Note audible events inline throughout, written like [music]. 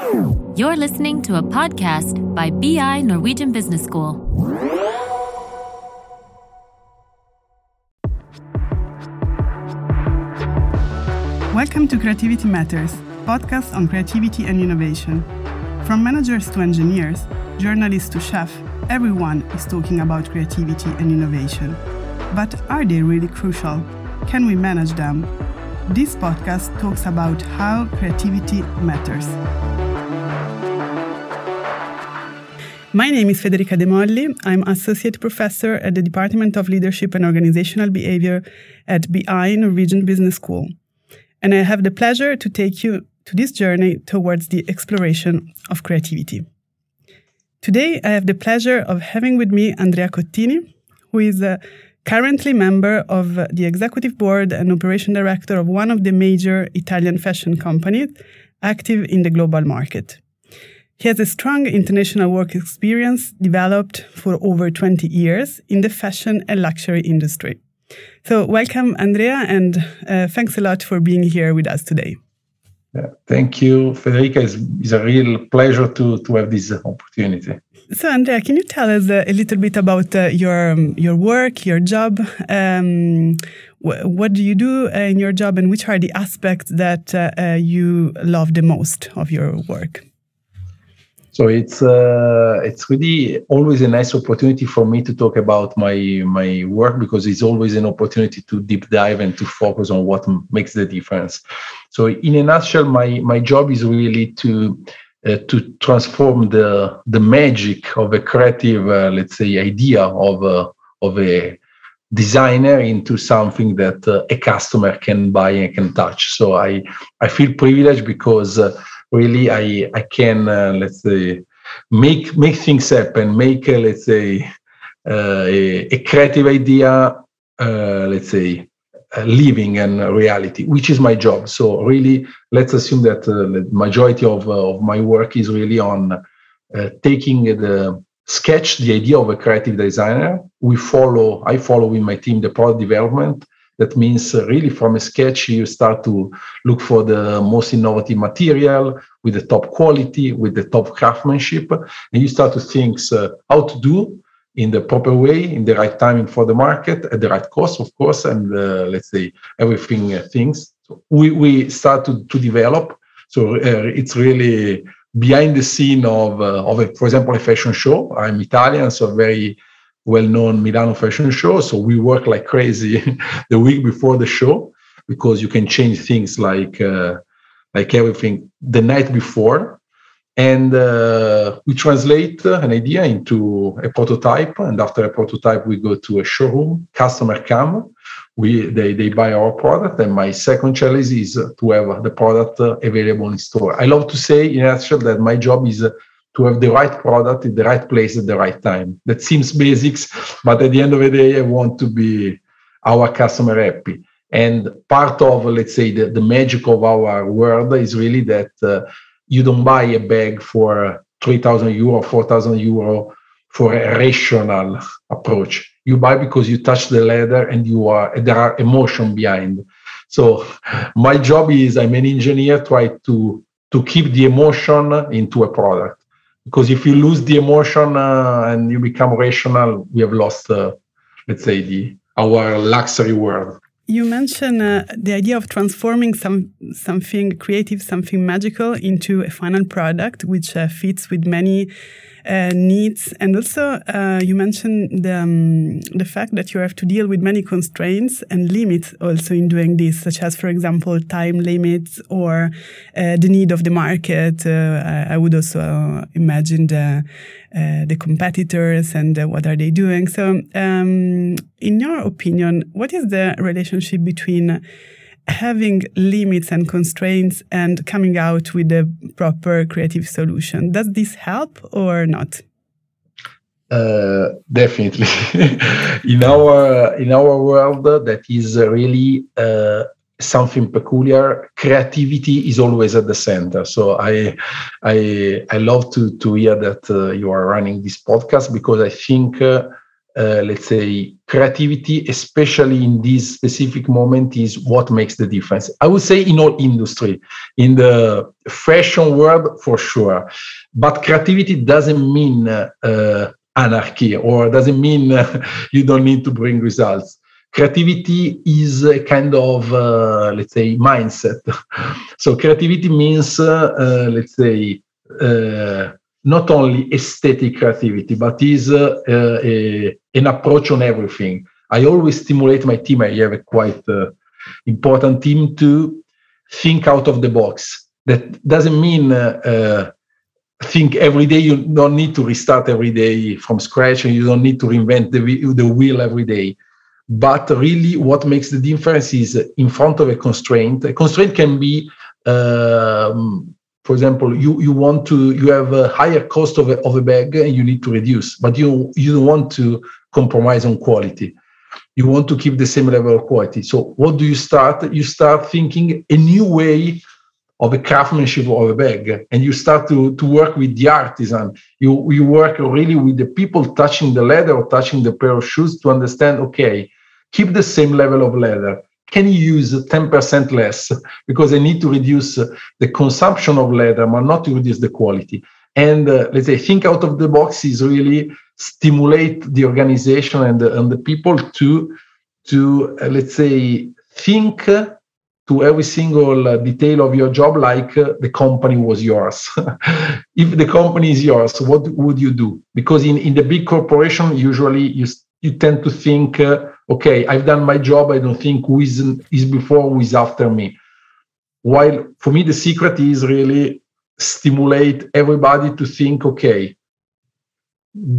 You're listening to a podcast by BI Norwegian Business School. Welcome to Creativity Matters, podcast on creativity and innovation. From managers to engineers, journalists to chefs, everyone is talking about creativity and innovation. But are they really crucial? Can we manage them? This podcast talks about how creativity matters. My name is Federica De Molli. I'm Associate Professor at the Department of Leadership and Organizational Behavior at BI Norwegian Business School. And I have the pleasure to take you to this journey towards the exploration of creativity. Today, I have the pleasure of having with me Andrea Cottini, who is a currently member of the executive board and operation director of one of the major Italian fashion companies active in the global market. He has a strong international work experience developed for over 20 years in the fashion and luxury industry. So, welcome, Andrea, and uh, thanks a lot for being here with us today. Yeah, thank you, Federica. It's, it's, a real pleasure to, to have this opportunity. So, Andrea, can you tell us a little bit about uh, your um, your work, your job? Um, wh what do you do in your job, and which are the aspects that uh, uh you love the most of your work? So it's uh, it's really always a nice opportunity for me to talk about my my work because it's always an opportunity to deep dive and to focus on what makes the difference. So in a nutshell, my my job is really to uh, to transform the the magic of a creative, uh, let's say, idea of a, of a designer into something that uh, a customer can buy and can touch. So I I feel privileged because uh, really I I can uh, let's say make make things happen, make uh, let's say uh, a, a, creative idea, uh, let's say living and reality, which is my job. So really, let's assume that the majority of of my work is really on taking the sketch the idea of a creative designer we follow i follow in my team the product development that means uh, really from a sketch, you start to look for the most innovative material with the top quality, with the top craftsmanship, and you start to think uh, how to do in the proper way, in the right timing for the market, at the right cost, of course, and uh, let's say everything uh, things. So we, we start to, to develop. So uh, it's really behind the scene of, uh, of a, for example, a fashion show. I'm Italian, so very well-known Milano fashion show. So we work like crazy [laughs] the week before the show because you can change things like uh, like everything the night before, and uh, we translate an idea into a prototype. And after a prototype, we go to a showroom. Customer come, we they they buy our product. And my second challenge is to have the product available in store. I love to say in a nutshell that my job is to have the right product in the right place at the right time. That seems basics, but at the end of the day, I want to be our customer happy. And part of, let's say, the, the magic of our world is really that uh, you don't buy a bag for 3,000 euro, 4,000 euro for a rational approach. You buy because you touch the leather and you are there are emotion behind. So my job is I'm an engineer, try to to keep the emotion into a product because if you lose the emotion uh, and you become rational we have lost uh, let's say the our luxury world. You mentioned uh, the idea of transforming some something creative something magical into a final product which uh, fits with many needs. And also, uh, you mentioned the, um, the fact that you have to deal with many constraints and limits also in doing this, such as, for example, time limits or uh, the need of the market. Uh, I would also uh, imagine the, uh, the competitors and what are they doing. So, um, in your opinion, what is the relationship between having limits and constraints and coming out with a proper creative solution. Does this help or not? Uh, definitely. [laughs] in our in our world, that is really uh, something peculiar. Creativity is always at the center. So I I I love to to hear that uh, you are running this podcast because I think uh, uh, let's say creativity especially in this specific moment is what makes the difference. I would say in all industry in the fashion world for sure. But creativity doesn't mean uh, anarchy or doesn't mean uh, [laughs] you don't need to bring results. Creativity is a kind of uh, let's say mindset. [laughs] So creativity means uh, uh, let's say not only aesthetic creativity, but is uh, a, an approach on everything. I always stimulate my team. I have a quite uh, important team to think out of the box. That doesn't mean uh, uh, think every day. You don't need to restart every day from scratch, and you don't need to reinvent the, the wheel every day. But really, what makes the difference is in front of a constraint. A constraint can be um, for example, you, you want to you have a higher cost of a, of a bag and you need to reduce, but you you don't want to compromise on quality. You want to keep the same level of quality. So what do you start? You start thinking a new way of a craftsmanship of a bag, and you start to, to work with the artisan. You you work really with the people touching the leather or touching the pair of shoes to understand. Okay, keep the same level of leather can you use 10% less? Because I need to reduce the consumption of leather, but not to reduce the quality. And uh, let's say think out of the box is really stimulate the organization and the, and the people to to uh, let's say think to every single uh, detail of your job like uh, the company was yours. [laughs] If the company is yours what would you do? Because in, in the big corporation usually you you tend to think uh, okay, I've done my job. I don't think who is, is before, who is after me. While for me, the secret is really stimulate everybody to think, okay,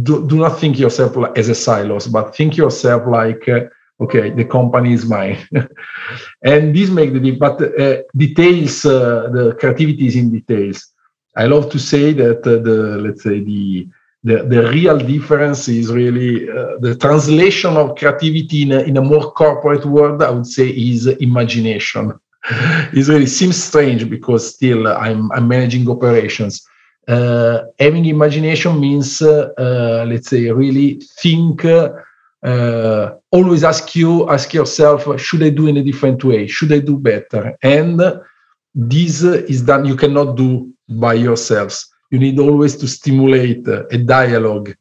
do, do not think yourself as a silos, but think yourself like, uh, okay, the company is mine. [laughs] and this make the, but uh, details, uh, the creativity is in details. I love to say that uh, the, let's say the, the, the real difference is really uh, the translation of creativity in a, in a more corporate world, I would say, is imagination. [laughs] it really seems strange because still I'm, I'm managing operations. Uh, having imagination means, uh, uh let's say, really think, uh, always ask you, ask yourself, should I do in a different way? Should I do better? And this is done, you cannot do by yourselves you need always to stimulate uh, a dialogue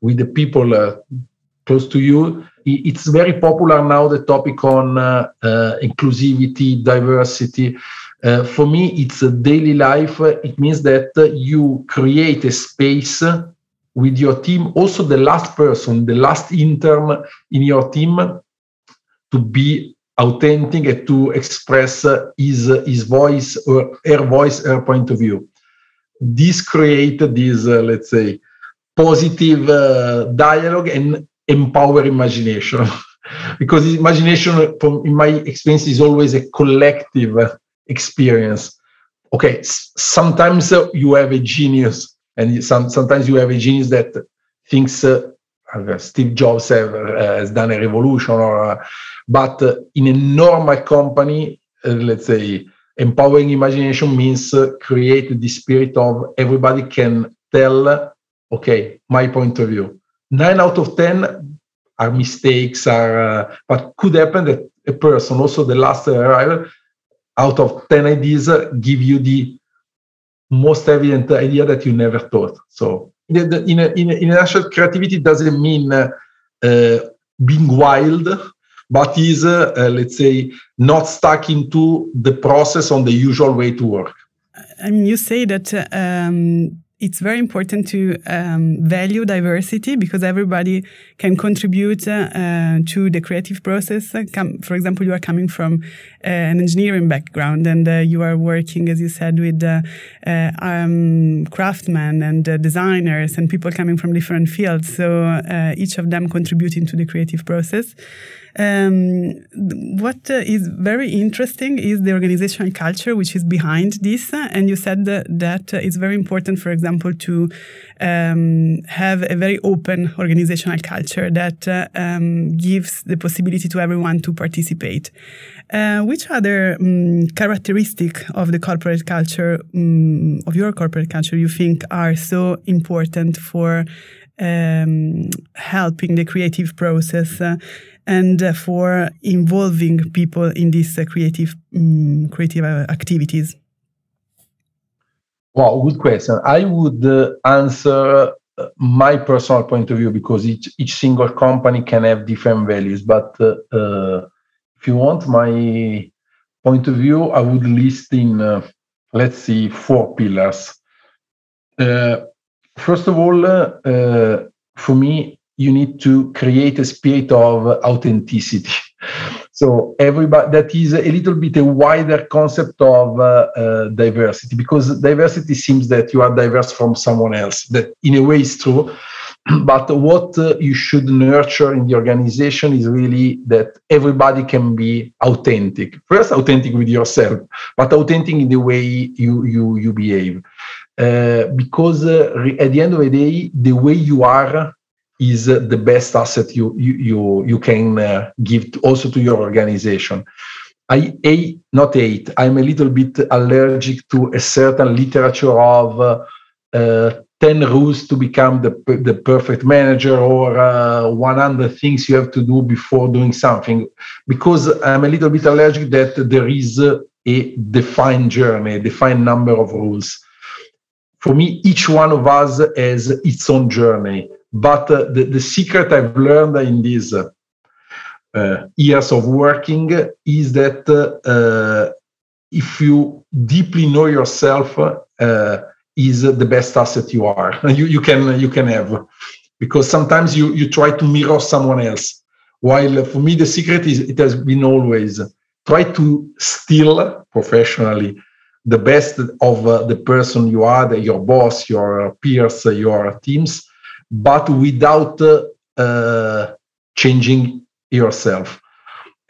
with the people uh, close to you. It's very popular now, the topic on uh, inclusivity, diversity. For me, it's a daily life. It means that you create a space with your team, also the last person, the last intern in your team, to be authentic and to express his, his voice or her voice, her point of view this create this, uh, let's say, positive uh, dialogue and empower imagination. [laughs] because imagination, from in my experience, is always a collective experience. Okay, sometimes uh, you have a genius, and some, sometimes you have a genius that thinks uh, Steve Jobs have, uh, has done a revolution, or uh, but in a normal company, let's say empowering imagination means uh, create the spirit of everybody can tell okay my point of view. Nine out of ten are mistakes are uh, but could happen that a person also the last arrival out of 10 ideas uh, give you the most evident idea that you never thought. So in a, in in a, nutshell creativity doesn't mean uh, uh being wild but is, uh, uh, let's say, not stuck into the process on the usual way to work. I mean, you say that um, it's very important to um, value diversity because everybody can contribute uh, to the creative process. For example, you are coming from uh, an engineering background and uh, you are working, as you said, with uh, uh, um, craftsmen and uh, designers and people coming from different fields. So each of them contributing to the creative process. Um, what uh, is very interesting is the organizational culture which is behind this. And you said that, that it's very important, for example, to um, have a very open organizational culture that uh, um, gives the possibility to everyone to participate. Uh, which other um, characteristic of the corporate culture, um, of your corporate culture, you think are so important for um, helping the creative process uh, and uh, for involving people in these uh, creative um, creative uh, activities? Well, good question. I would uh, answer uh, my personal point of view because each each single company can have different values. But if you want my point of view, I would list in let's see four pillars. First of all, for me, you need to create a spirit of authenticity. [laughs] So everybody that is a little bit a wider concept of uh, uh, diversity because diversity seems that you are diverse from someone else. That in a way is true, [clears throat] but what uh, you should nurture in the organization is really that everybody can be authentic. First, authentic with yourself, but authentic in the way you you you behave. Uh, because uh, at the end of the day, the way you are is the best asset you you you, you can uh, give to, also to your organization. I a not hate. I'm a little bit allergic to a certain literature of uh, uh, 10 rules to become the, the perfect manager or uh, 100 things you have to do before doing something because i'm a little bit allergic that there is a defined journey a defined number of rules for me each one of us has its own journey but uh, the, the secret I've learned in these uh, uh, years of working is that uh, if you deeply know yourself, uh, is the best asset you are. [laughs] You, you can you can have because sometimes you you try to mirror someone else. While for me the secret is it has been always try to steal professionally the best of uh, the person you are, the, your boss, your peers, your teams, but without uh, changing yourself.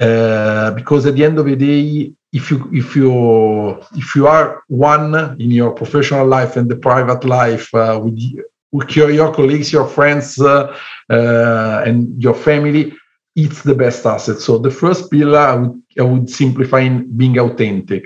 Uh, because at the end of the day, if you if you if you are one in your professional life and the private life uh, with, with your, your colleagues, your friends, uh, uh, and your family, it's the best asset. So the first pillar I would I would simplify in being authentic.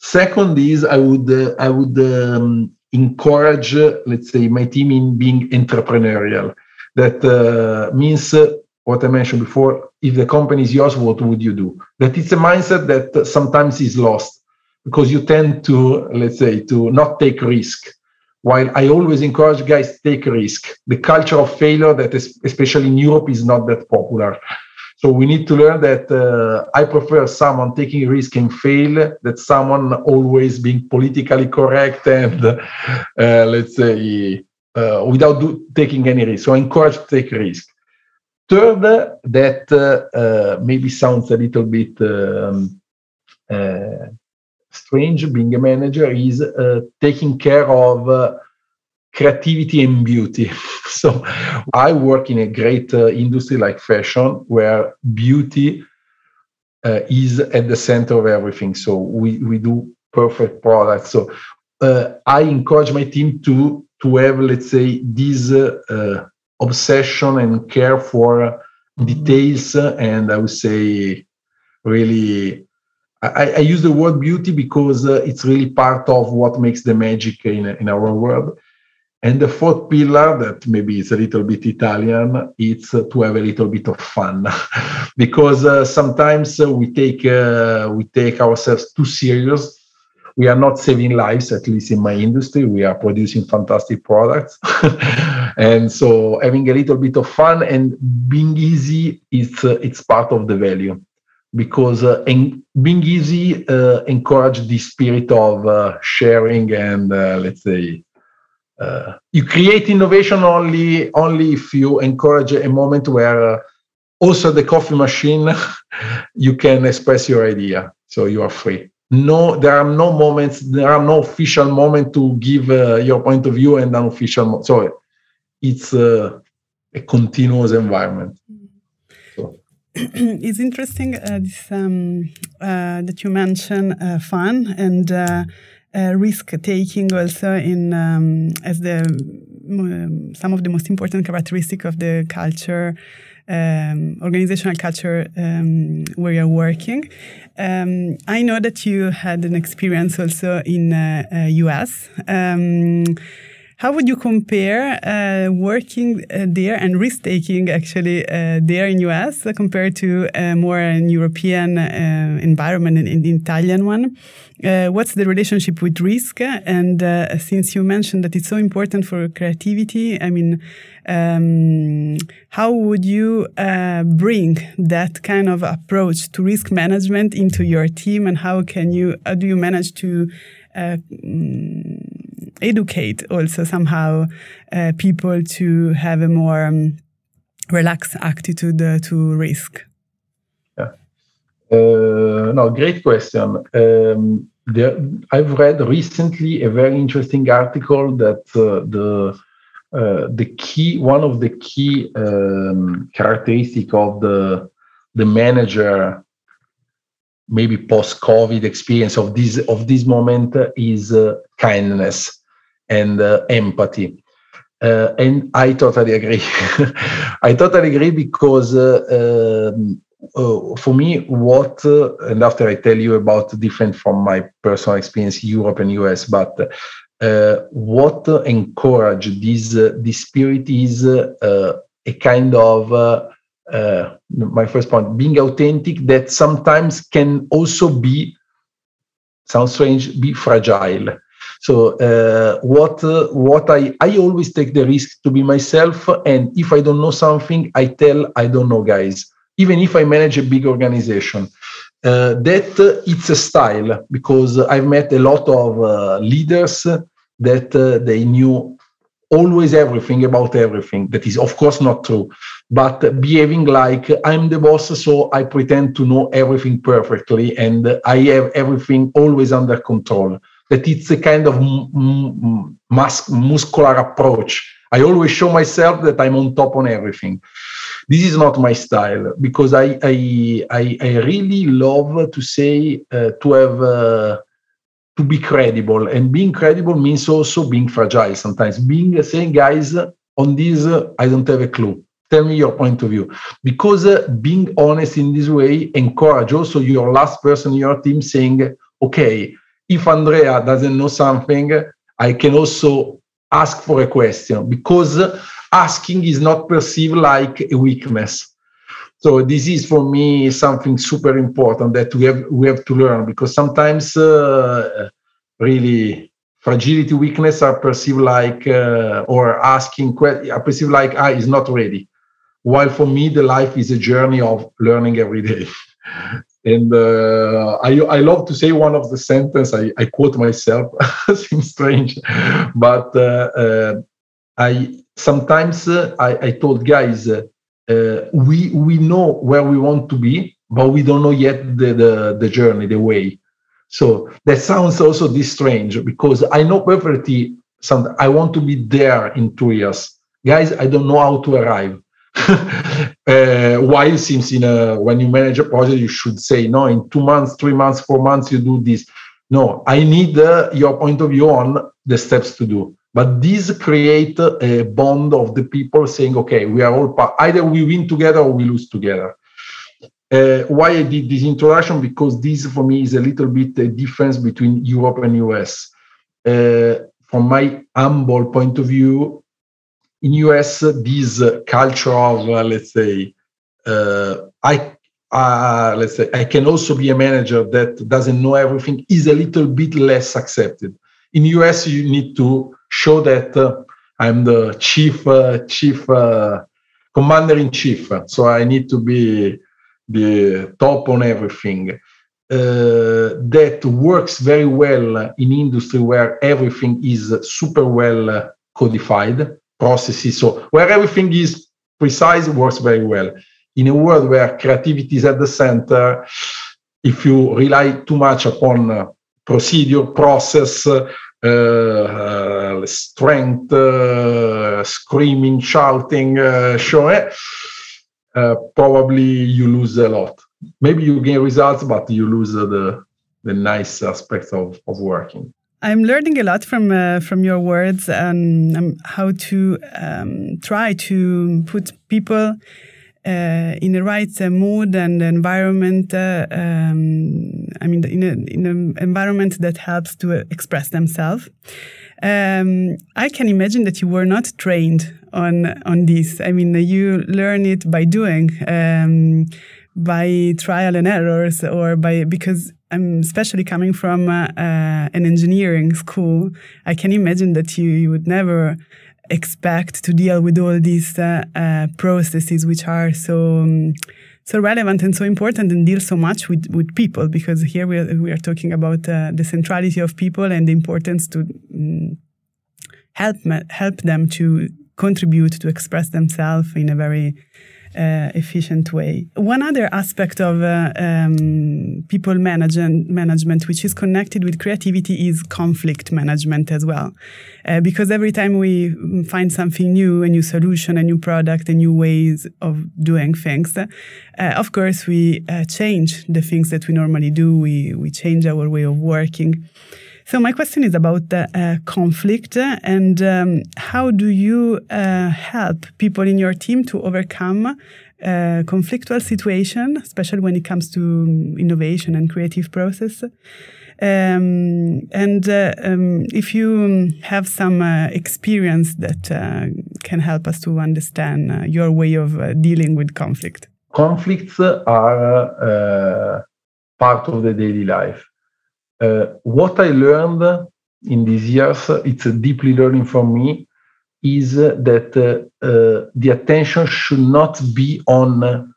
Second is I would uh, I would um, encourage, let's say, my team in being entrepreneurial. That uh, means uh, what I mentioned before. If the company is yours, what would you do? That it's a mindset that sometimes is lost because you tend to, let's say, to not take risk. While I always encourage guys to take risk, the culture of failure that is, especially in Europe is not that popular. So we need to learn that uh, I prefer someone taking risk and fail that someone always being politically correct and uh, let's say uh, without do, taking any risk. So encourage to take risk. Third, that uh, uh, maybe sounds a little bit um, uh, strange being a manager is taking care of creativity and beauty. [laughs] so I work in a great uh, industry like fashion where beauty uh, is at the center of everything. So we, we do perfect products. So uh, I encourage my team to to have, let's say, this uh, uh, obsession and care for details. And I would say, really, I, I use the word beauty because uh, it's really part of what makes the magic in, in our world and the fourth pillar, that maybe is a little bit Italian, it's uh, to have a little bit of fun, [laughs] because uh, sometimes uh, we take uh, we take ourselves too serious. We are not saving lives, at least in my industry. We are producing fantastic products, [laughs] and so having a little bit of fun and being easy, it's uh, it's part of the value, because uh, being easy encourage the spirit of sharing and let's say uh, you create innovation only only if you encourage a moment where uh, also the coffee machine [laughs] you can express your idea so you are free. No there are no moments there are no official moment to give uh, your point of view and unofficial mo- so it's uh, a continuous environment. [clears throat] It's interesting uh, this, um, uh, that you mention fun and uh, risk taking also in um, as the um, some of the most important characteristic of the culture um, organizational culture um, where you're working. Um, I know that you had an experience also in uh, uh, US. How would you compare uh, working uh, there and risk taking actually uh, there in US compared to a more an European uh, environment in, the Italian one? Uh, what's the relationship with risk? And uh, since you mentioned that it's so important for creativity, I mean, um, how would you bring that kind of approach to risk management into your team, and how can you how do you manage to educate also somehow uh, people to have a more um, relaxed attitude uh, to risk? Yeah. Uh, no, great question. Um, there, I've read recently a very interesting article that uh, the uh, the key one of the key um, characteristic of the the manager maybe post covid experience of this of this moment is uh, kindness and uh, empathy. Uh, and I totally agree. [laughs] I totally agree because uh, um, uh, for me, what, uh, and after I tell you about different from my personal experience, Europe and US, but what encourage this, this spirit is a kind of, my first point, being authentic that sometimes can also be, sounds strange, be fragile so uh, what uh, what I I always take the risk to be myself, and if I don't know something, I tell I don't know, guys. Even if I manage a big organization, uh, that uh, it's a style because I've met a lot of uh, leaders that uh, they knew always everything about everything. That is, of course, not true, but behaving like I'm the boss, so I pretend to know everything perfectly and I have everything always under control that it's a kind of mus- muscular approach. I always show myself that I'm on top on everything. This is not my style because I I I, I really love to say uh, to have uh, to be credible, and being credible means also being fragile. Sometimes being saying, guys, on this uh, I don't have a clue. Tell me your point of view, because uh, being honest in this way encourage also your last person in your team saying, okay, if Andrea doesn't know something, I can also ask for a question because asking is not perceived like a weakness. So this is for me something super important that we have we have to learn because sometimes uh, really fragility weakness are perceived like uh, or asking are perceived like I ah, is not ready. While for me the life is a journey of learning every day. [laughs] And uh, I, I love to say one of the sentence, I, I quote myself, [laughs] seems strange, but uh, uh, I sometimes uh, I, I told guys, uh, we, we know where we want to be, but we don't know yet the, the, the journey, the way. So that sounds also this strange because I know perfectly some, I want to be there in two years. Guys, I don't know how to arrive [laughs] uh, while seems in a when you manage a project you should say no in two months three months four months you do this. No i need uh, your point of view on the steps to do. But these create a bond of the people saying okay we are all part. Either we win together or we lose together. Uh, why i did this introduction? Because this for me is a little bit a difference between europe and us uh, from my humble point of view in US, this culture of uh, let's say uh, I uh, let's say I can also be a manager that doesn't know everything is a little bit less accepted. In US, you need to show that uh, I'm the chief uh, chief uh, commander in chief, so I need to be the top on everything. that works very well in industry where everything is super well codified processes. So where everything is precise, works very well. In a world where creativity is at the center, if you rely too much upon uh, procedure, process, uh, uh, strength, uh, screaming, shouting, uh, showing, uh, probably you lose a lot. Maybe you gain results, but you lose the the nice aspects of, of working. I'm learning a lot from uh, from your words and um, how to um, try to put people uh, in the right uh, mood and environment. Uh, um, I mean, in, in an environment that helps to express themselves. Um, I can imagine that you were not trained on on this. I mean, you learn it by doing, um, by trial and errors, or by because I'm especially coming from uh, uh, an engineering school. I can imagine that you, you would never expect to deal with all these uh, uh, processes which are so um, so relevant and so important and deal so much with, with people because here we are, we are talking about uh, the centrality of people and the importance to um, help help them to contribute to express themselves in a very uh, efficient way. One other aspect of uh, um, people management, management, which is connected with creativity, is conflict management as well. Uh, because every time we find something new, a new solution, a new product, a new ways of doing things, uh, of course, we uh, change the things that we normally do. We, we change our way of working. So my question is about uh, conflict and um, how do you uh, help people in your team to overcome uh, conflictual situation, especially when it comes to innovation and creative process. Um, and uh, um, if you have some uh, experience that uh, can help us to understand your way of dealing with conflict. Conflicts are part of the daily life uh, what I learned in these years, it's a deeply learning for me, is that uh, uh, the attention should not be on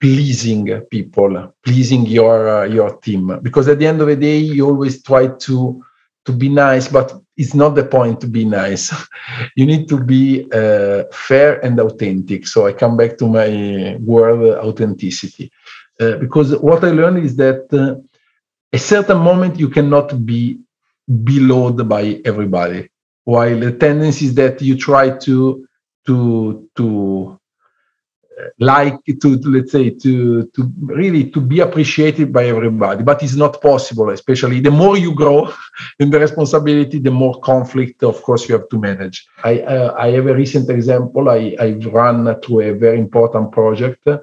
pleasing people, pleasing your your team, because at the end of the day, you always try to to be nice, but it's not the point to be nice. [laughs] you need to be uh, fair and authentic. So I come back to my word authenticity. Uh, because what I learned is that uh, a certain moment you cannot be beloved by everybody. While the tendency is that you try to to to uh, like to, to, let's say to to really to be appreciated by everybody. But it's not possible especially the more you grow [laughs] in the responsibility the more conflict of course you have to manage. I uh, i have a recent example. I i've run through a very important project uh,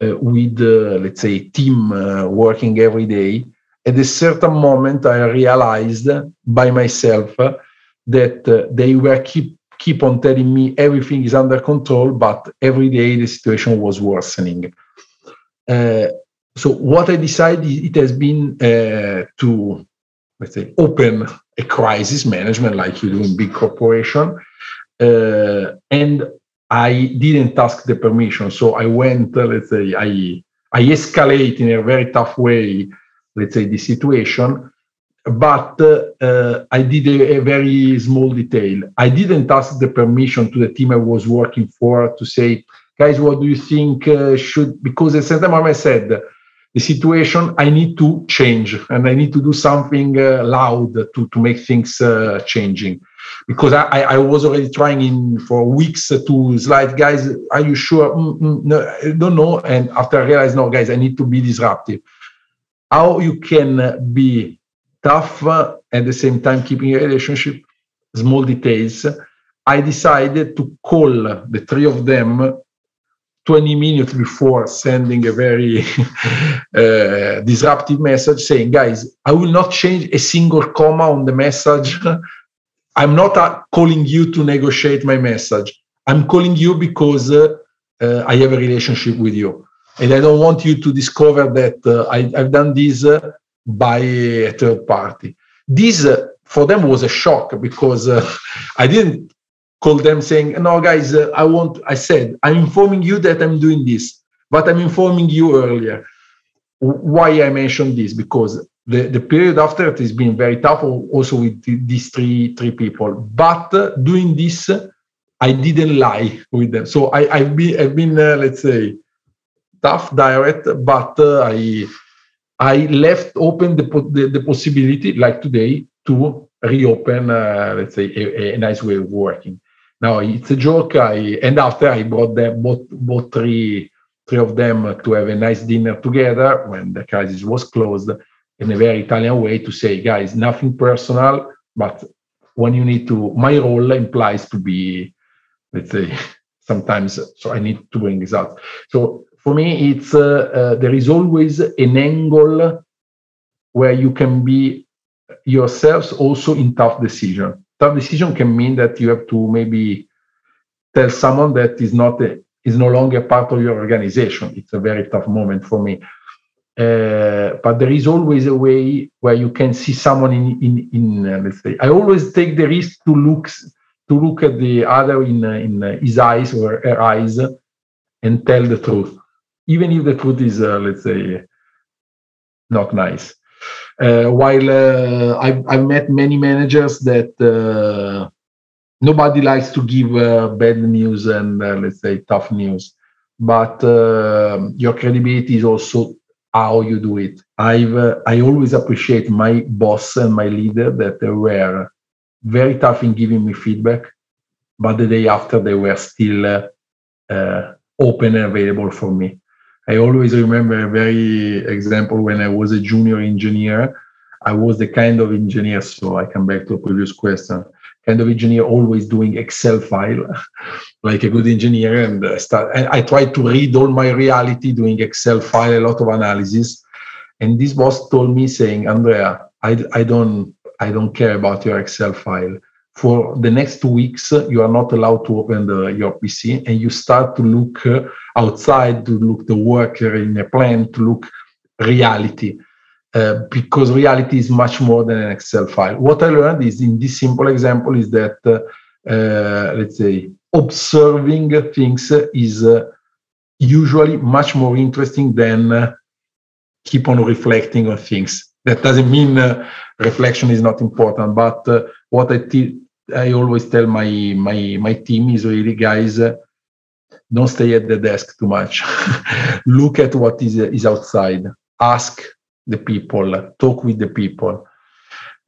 with uh, let's say team uh, working every day at a certain moment i realized by myself that uh, they were keep keep on telling me everything is under control but every day the situation was worsening. Uh, so what i decided it has been uh, to let's say open a crisis management like you do in big corporation uh, and i didn't ask the permission. So i went let's say i i escalate in a very tough way let's say, the situation. But uh, I did a, a, very small detail. I didn't ask the permission to the team I was working for to say, guys, what do you think uh, should? Because at certain moment I said, the situation I need to change and I need to do something uh, loud to, to make things uh, changing because I, I was already trying in for weeks to slide guys are you sure mm, mm, no, I don't know and after I realized no guys I need to be disruptive how you can be tough at the same time keeping a relationship small details. I decided to call the three of them 20 minutes before sending a very [laughs] uh, disruptive message saying guys i will not change a single comma on the message. I'm not uh, calling you to negotiate my message. I'm calling you because uh, i have a relationship with you and I don't want you to discover that uh, I, have done this uh, by a third party. This uh, for them was a shock because uh, [laughs] I didn't call them saying, "No, guys, uh, I want." I said, "I'm informing you that I'm doing this, but I'm informing you earlier." Why I mentioned this because the, the period after it has been very tough, also with these three three people. But uh, doing this, I didn't lie with them. So I, have been I've been let's say tough direct, but uh, I I left open the, the, the possibility, like today, to reopen, uh, let's say, a, a, nice way of working. Now it's a joke. I and after I brought them both both three three of them to have a nice dinner together when the crisis was closed in a very Italian way to say, guys, nothing personal, but when you need to, my role implies to be, let's say, [laughs] sometimes. So I need to bring this out. So for me, it's uh, uh, there is always an angle where you can be yourselves also in tough decision. Tough decision can mean that you have to maybe tell someone that is not a, is no longer part of your organization. It's a very tough moment for me. Uh, but there is always a way where you can see someone in in, in uh, let's say I always take the risk to look to look at the other in uh, in his eyes or her eyes and tell the truth, even if the food is uh, let's say not nice. Uh, while I've, I've met many managers that nobody likes to give bad news and let's say tough news, but your credibility is also how you do it. I've uh, I always appreciate my boss and my leader that they were very tough in giving me feedback, but the day after they were still uh, uh, open and available for me. I always remember a very example when I was a junior engineer. I was the kind of engineer, so I come back to a previous question, kind of engineer always doing Excel file, [laughs] like a good engineer. And uh, start, and I tried to read all my reality doing Excel file, a lot of analysis. And this boss told me saying, Andrea, I, I don't I don't care about your Excel file. For the next two weeks, you are not allowed to open the, your PC, and you start to look uh, outside, to look the worker in a plant, to look reality. Uh, because reality is much more than an Excel file. What I learned is in this simple example is that, uh, uh let's say, observing things is uh, usually much more interesting than keep on reflecting on things. That doesn't mean reflection is not important, but what I I, t- I always tell my, my, my team is really, guys, don't stay at the desk too much. [laughs] Look at what is, is outside. Ask the people, talk with the people.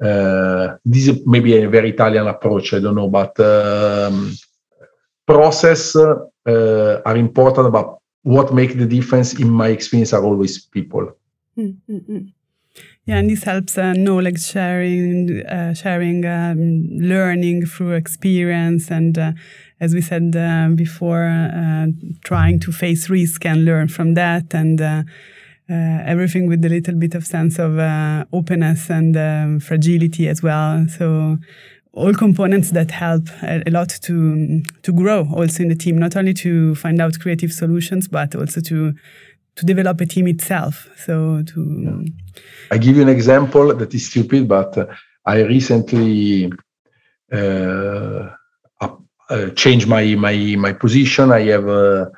Uh, this is maybe a very Italian approach, I don't know, but um, process uh, are important, but what makes the difference in my experience are always people. Mm-hmm. Yeah, and this helps uh, knowledge sharing, uh, sharing, um, learning through experience, and uh, as we said uh, before, uh, trying to face risk and learn from that, and uh, everything with a little bit of sense of openness and um, fragility as well. So all components that help a, lot to to grow also in the team, not only to find out creative solutions, but also to to develop a team itself. So to I give you an example that is stupid, but I recently uh, uh, changed my my my position. I have a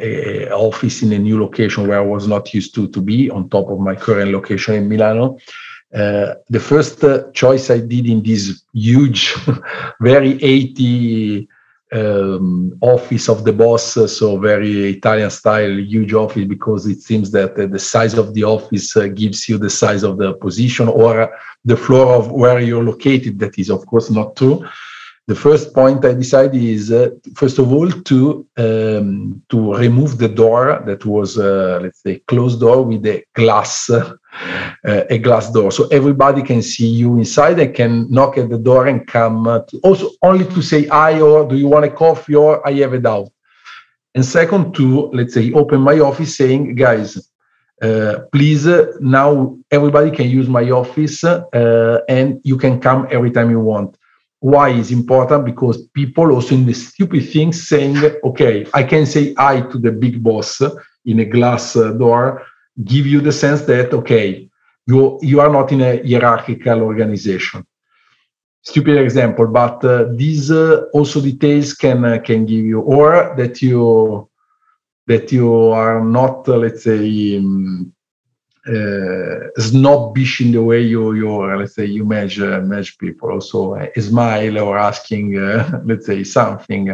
a office in a new location where I was not used to to be on top of my current location in Milano. Uh, the first uh, choice I did in this huge, [laughs] very 80 um, office of the boss, uh, so very Italian style, huge office, because it seems that uh, the size of the office uh, gives you the size of the position or the floor of where you're located. That is, of course, not true the first point I decided is uh, first of all to um, to remove the door that was uh, let's say closed door with a glass uh, a glass door, so everybody can see you inside and can knock at the door and come uh, also only to say hi or do you want a coffee or I have a doubt. And second, to let's say open my office saying guys. Uh, please uh, now everybody can use my office and you can come every time you want why is important because people also in the stupid things saying okay i can say hi to the big boss in a glass uh, door give you the sense that okay you you are not in a hierarchical organization. Stupid example but uh, these uh, also details can uh, can give you or that you that you are not uh, let's say um, snobbish in the way you you let's say you measure measure people. Also a smile or asking uh, [laughs] let's say something.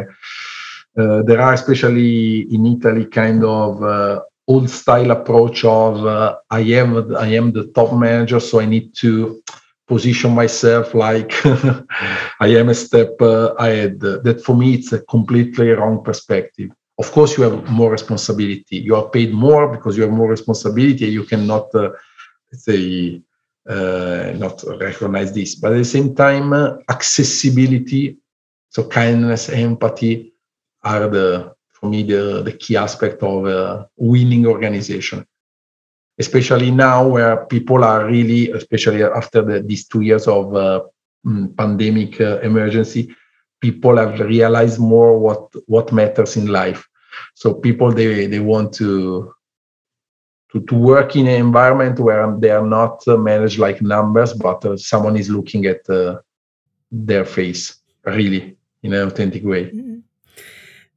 Uh, there are especially in italy kind of uh, old style approach of uh, i am i am the top manager so i need to position myself like [laughs] i am a step uh, ahead. That for me it's a completely wrong perspective of course you have more responsibility. You are paid more because you have more responsibility you cannot uh, say uh, not recognize this. But at the same time uh, accessibility so kindness empathy are the for me the, the key aspect of a winning organization. Especially now where people are really especially after the, these two years of uh, mm, pandemic uh, emergency people have realized more what what matters in life so people they they want to to, to work in an environment where they are not uh, managed like numbers but uh, someone is looking at uh, their face really in an authentic way mm-hmm.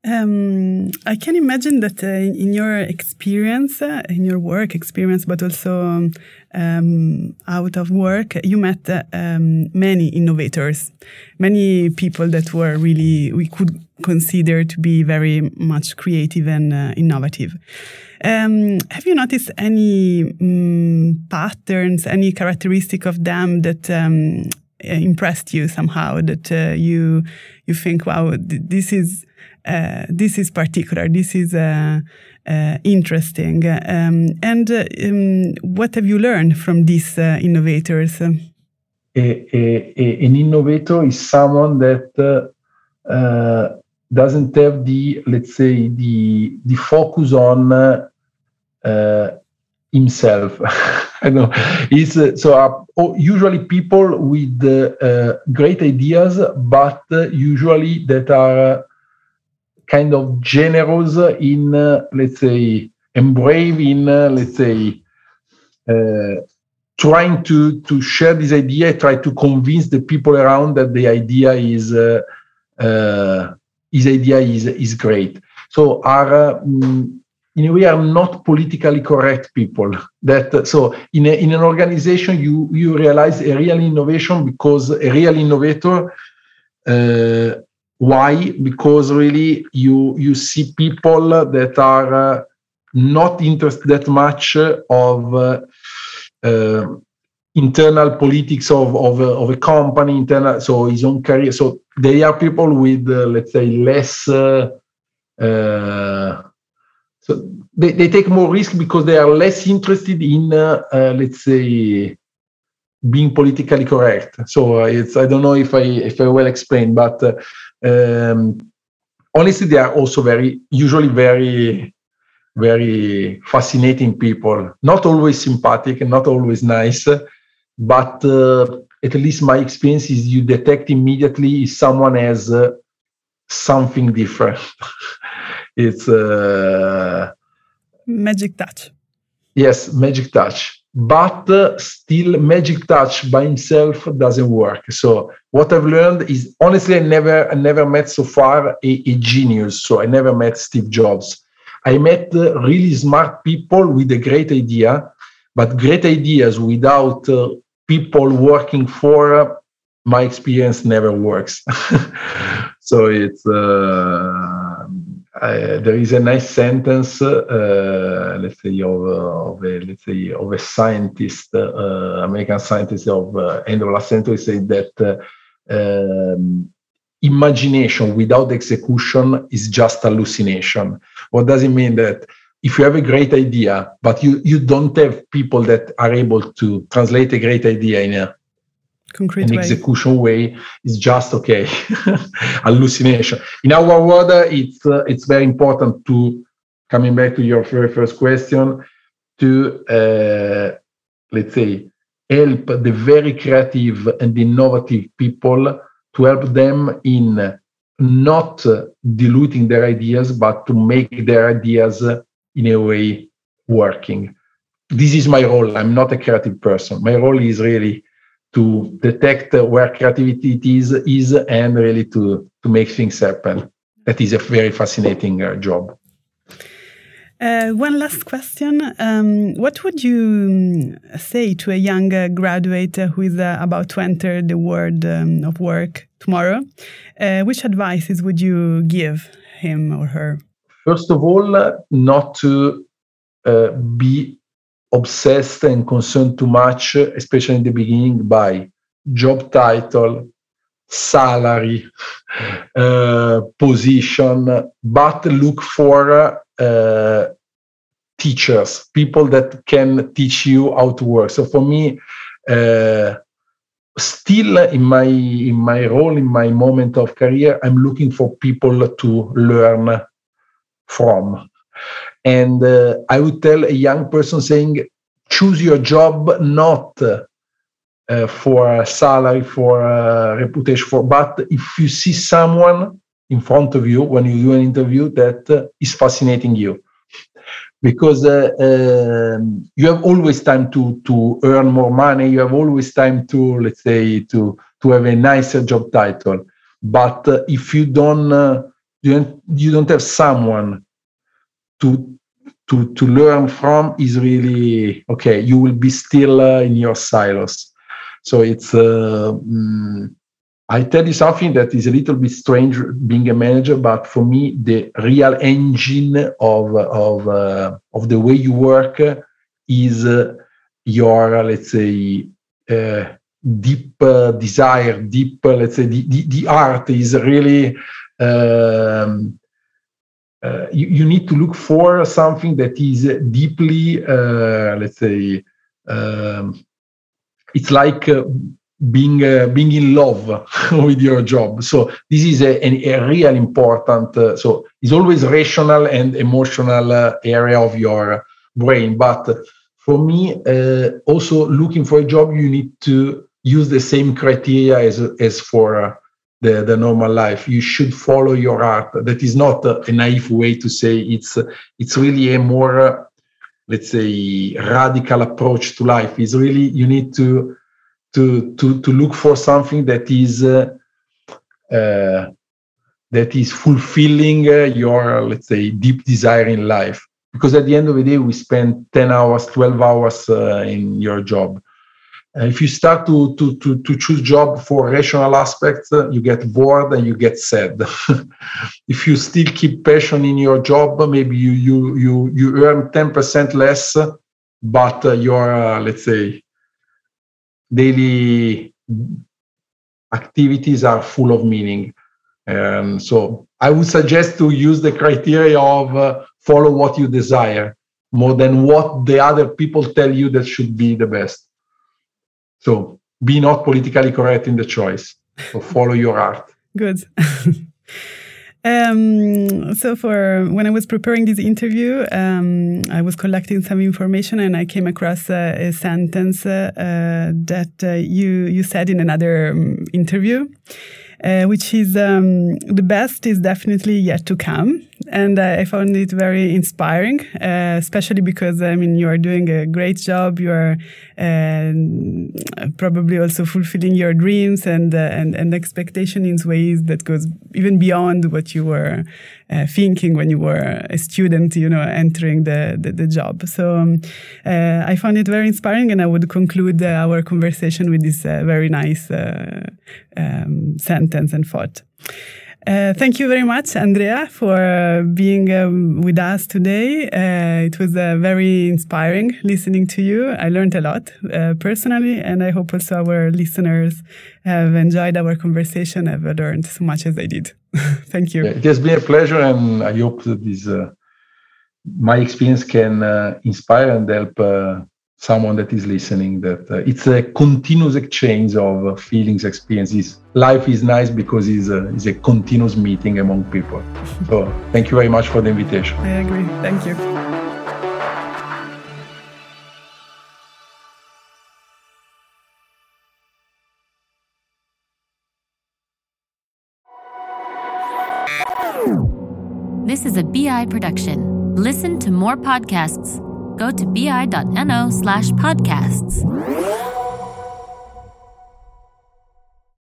Um, I can imagine that uh, in your experience, uh, in your work experience, but also um, out of work, you met uh, um, many innovators, many people that were really, we could consider to be very much creative and uh, innovative. Um, have you noticed any um, patterns, any characteristic of them that um, impressed you somehow? That uh, you you think, wow, this is uh, this is particular, this is uh, uh, interesting. Um, and um, what have you learned from these innovators? A, a, a, an innovator is someone that doesn't have the let's say the the focus on uh, himself [laughs] i know uh, so uh, usually people with great ideas but usually that are kind of generous in, let's say, and brave in, let's say, uh, trying to to share this idea, try to convince the people around that the idea is uh, uh, his idea is is great. So are um, a way are not politically correct people. [laughs] That so in a, in an organization you you realize a real innovation because a real innovator uh, why? Because really you you see people that are uh, not interested that much of uh, uh, internal politics of of a, of a, company, internal so his own career. So they are people with uh, let's say less. Uh, uh, so they, they take more risk because they are less interested in let's say being politically correct. So it's I don't know if I if I well explained, but um, honestly, they are also very, usually very, very fascinating people. Not always sympathetic and not always nice, but uh, at least my experience is you detect immediately if someone has uh, something different. [laughs] it's uh, magic touch. Yes, magic touch but uh, still magic touch by himself doesn't work. So what i've learned is honestly i never i never met so far a, a genius. So i never met steve jobs. I met uh, really smart people with a great idea but great ideas without uh, people working for uh, my experience never works. [laughs] So it's uh, there is a nice sentence, uh, let's say, of, of, a let's say of a scientist, uh, American scientist of end of last century, said that um, imagination without execution is just hallucination. What does it mean? That if you have a great idea, but you you don't have people that are able to translate a great idea in a concrete an way. execution way is just okay. [laughs] Hallucination. In our world it's uh, it's very important to coming back to your very first question to uh, let's say help the very creative and innovative people to help them in not diluting their ideas but to make their ideas in a way working. This is my role. I'm not a creative person. My role is really to detect where creativity is, is and really to, to make things happen. That is a very fascinating uh, job. Uh, one last question. Um, what would you um, say to a young uh, graduate who is uh, about to enter the world um, of work tomorrow? Uh, which advices would you give him or her? First of all, uh, not to be obsessed and concerned too much, especially in the beginning, by job title, salary, [laughs] uh, position, but look for uh, teachers, people that can teach you how to work. So for me, uh, still in my in my role in my moment of career i'm looking for people to learn from and uh, i would tell a young person saying choose your job not uh, for a salary for a reputation for but if you see someone in front of you when you do an interview that uh, is fascinating you. Because uh, um, you have always time to to earn more money. You have always time to let's say to to have a nicer job title. But uh, if you don't you don't you don't have someone to to to learn from is really okay you will be still uh, in your silos so it's uh, mm, I tell you something that is a little bit strange being a manager, but for me, the real engine of of uh, of the way you work is uh, your let's say uh, deep uh, desire, deep uh, let's say the, the, the art is really. Um, uh, you, you, need to look for something that is deeply, let's say, um, it's like being uh, being in love [laughs] with your job. So this is a, a, a real important uh, so it's always rational and emotional uh, area of your brain. But for me uh, also looking for a job you need to use the same criteria as as for uh, the, the normal life. You should follow your heart. That is not a naive way to say it's it's really a more let's say radical approach to life. Is really you need to to to to look for something that is uh, uh, that is fulfilling uh, your let's say deep desire in life. Because at the end of the day we spend 10 hours 12 hours uh, in your job if you start to, to, to, to choose job for rational aspects, uh, you get bored and you get sad. [laughs] if you still keep passion in your job, maybe you you you you earn 10% less, but uh, your uh, let's say daily activities are full of meaning. And so I would suggest to use the criteria of uh, follow what you desire more than what the other people tell you that should be the best. So be not politically correct in the choice. So follow your heart. Good. [laughs] Um, so for when I was preparing this interview, um, I was collecting some information and I came across a sentence uh, uh, that you you said in another um, interview uh, which is um, the best is definitely yet to come. And uh, I found it very inspiring, uh, especially because I mean you are doing a great job. You are um, probably also fulfilling your dreams and uh, and and expectation in ways that goes even beyond what you were thinking when you were a student. You know, entering the the, the job. So um, I found it very inspiring, and I would conclude our conversation with this very nice um, sentence and thought. Uh, thank you very much, Andrea, for uh, being um, with us today. Uh, it was uh, very inspiring listening to you. I learned a lot personally, and I hope also our listeners have enjoyed our conversation, have learned so much as I did. [laughs] thank you. Yeah, it has been a pleasure, and I hope that this my experience can inspire and help someone that is listening that uh, it's a continuous exchange of uh, feelings experiences. Life is nice because it's a, it's a continuous meeting among people. [laughs] So thank you very much for the invitation. I agree. Thank you. This is a BI production. Listen to more podcasts go to bi.no slash podcasts.